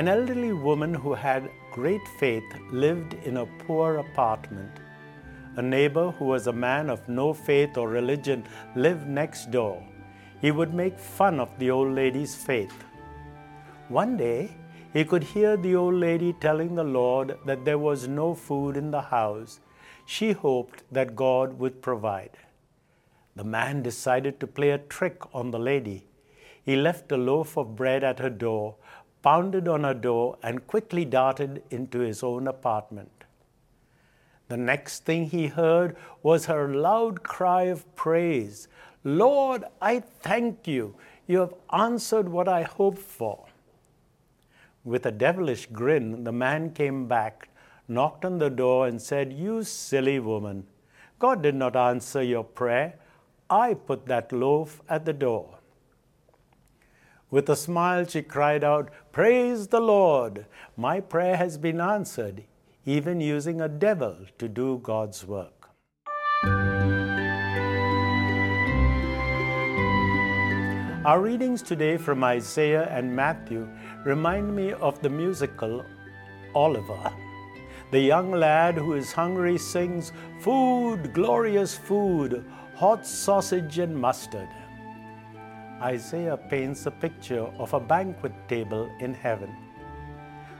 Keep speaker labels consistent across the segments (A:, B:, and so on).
A: An elderly woman who had great faith lived in a poor apartment. A neighbor who was a man of no faith or religion lived next door. He would make fun of the old lady's faith. One day, he could hear the old lady telling the Lord that there was no food in the house. She hoped that God would provide. The man decided to play a trick on the lady. He left a loaf of bread at her door, pounded on her door, and quickly darted into his own apartment. The next thing he heard was her loud cry of praise Lord, I thank you. You have answered what I hoped for. With a devilish grin, the man came back, knocked on the door, and said, You silly woman, God did not answer your prayer. I put that loaf at the door. With a smile, she cried out, Praise the Lord! My prayer has been answered, even using a devil to do God's work. Our readings today from Isaiah and Matthew remind me of the musical Oliver. The young lad who is hungry sings, Food, glorious food, hot sausage and mustard. Isaiah paints a picture of a banquet table in heaven.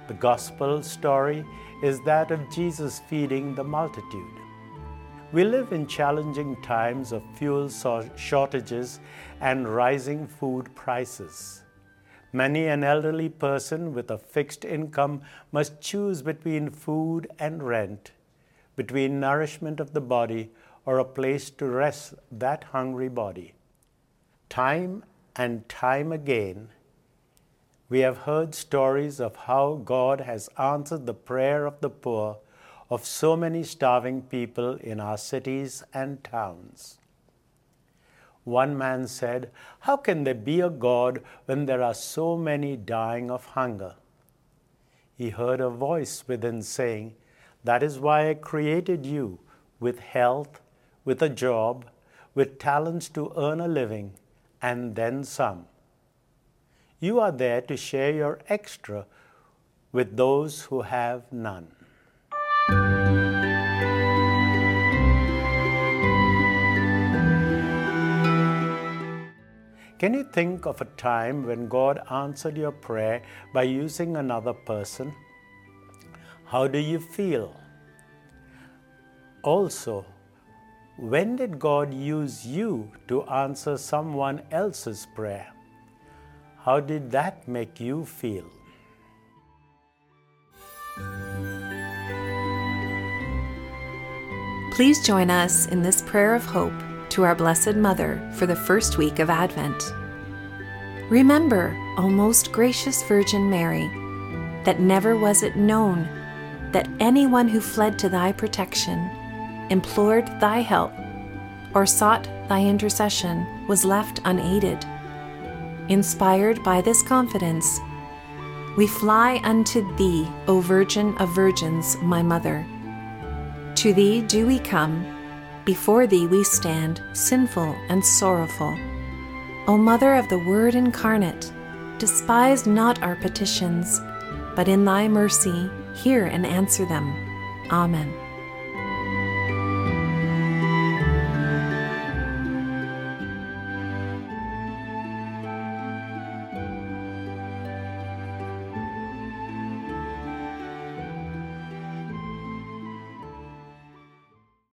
A: The gospel story is that of Jesus feeding the multitude. We live in challenging times of fuel shortages and rising food prices. Many an elderly person with a fixed income must choose between food and rent, between nourishment of the body or a place to rest that hungry body. Time and time again, we have heard stories of how God has answered the prayer of the poor of so many starving people in our cities and towns. One man said, How can there be a God when there are so many dying of hunger? He heard a voice within saying, That is why I created you with health, with a job, with talents to earn a living and then some. You are there to share your extra with those who have none. Can you think of a time when God answered your prayer by using another person? How do you feel? Also, when did God use you to answer someone else's prayer? How did that make you feel?
B: Please join us in this prayer of hope to our Blessed Mother for the first week of Advent. Remember, O most gracious Virgin Mary, that never was it known that anyone who fled to thy protection implored thy help, or sought thy intercession, was left unaided. Inspired by this confidence, we fly unto thee, O Virgin of Virgins, my Mother. To thee do we come, before thee we stand, sinful and sorrowful. O Mother of the Word incarnate, despise not our petitions, but in thy mercy hear and answer them. Amen.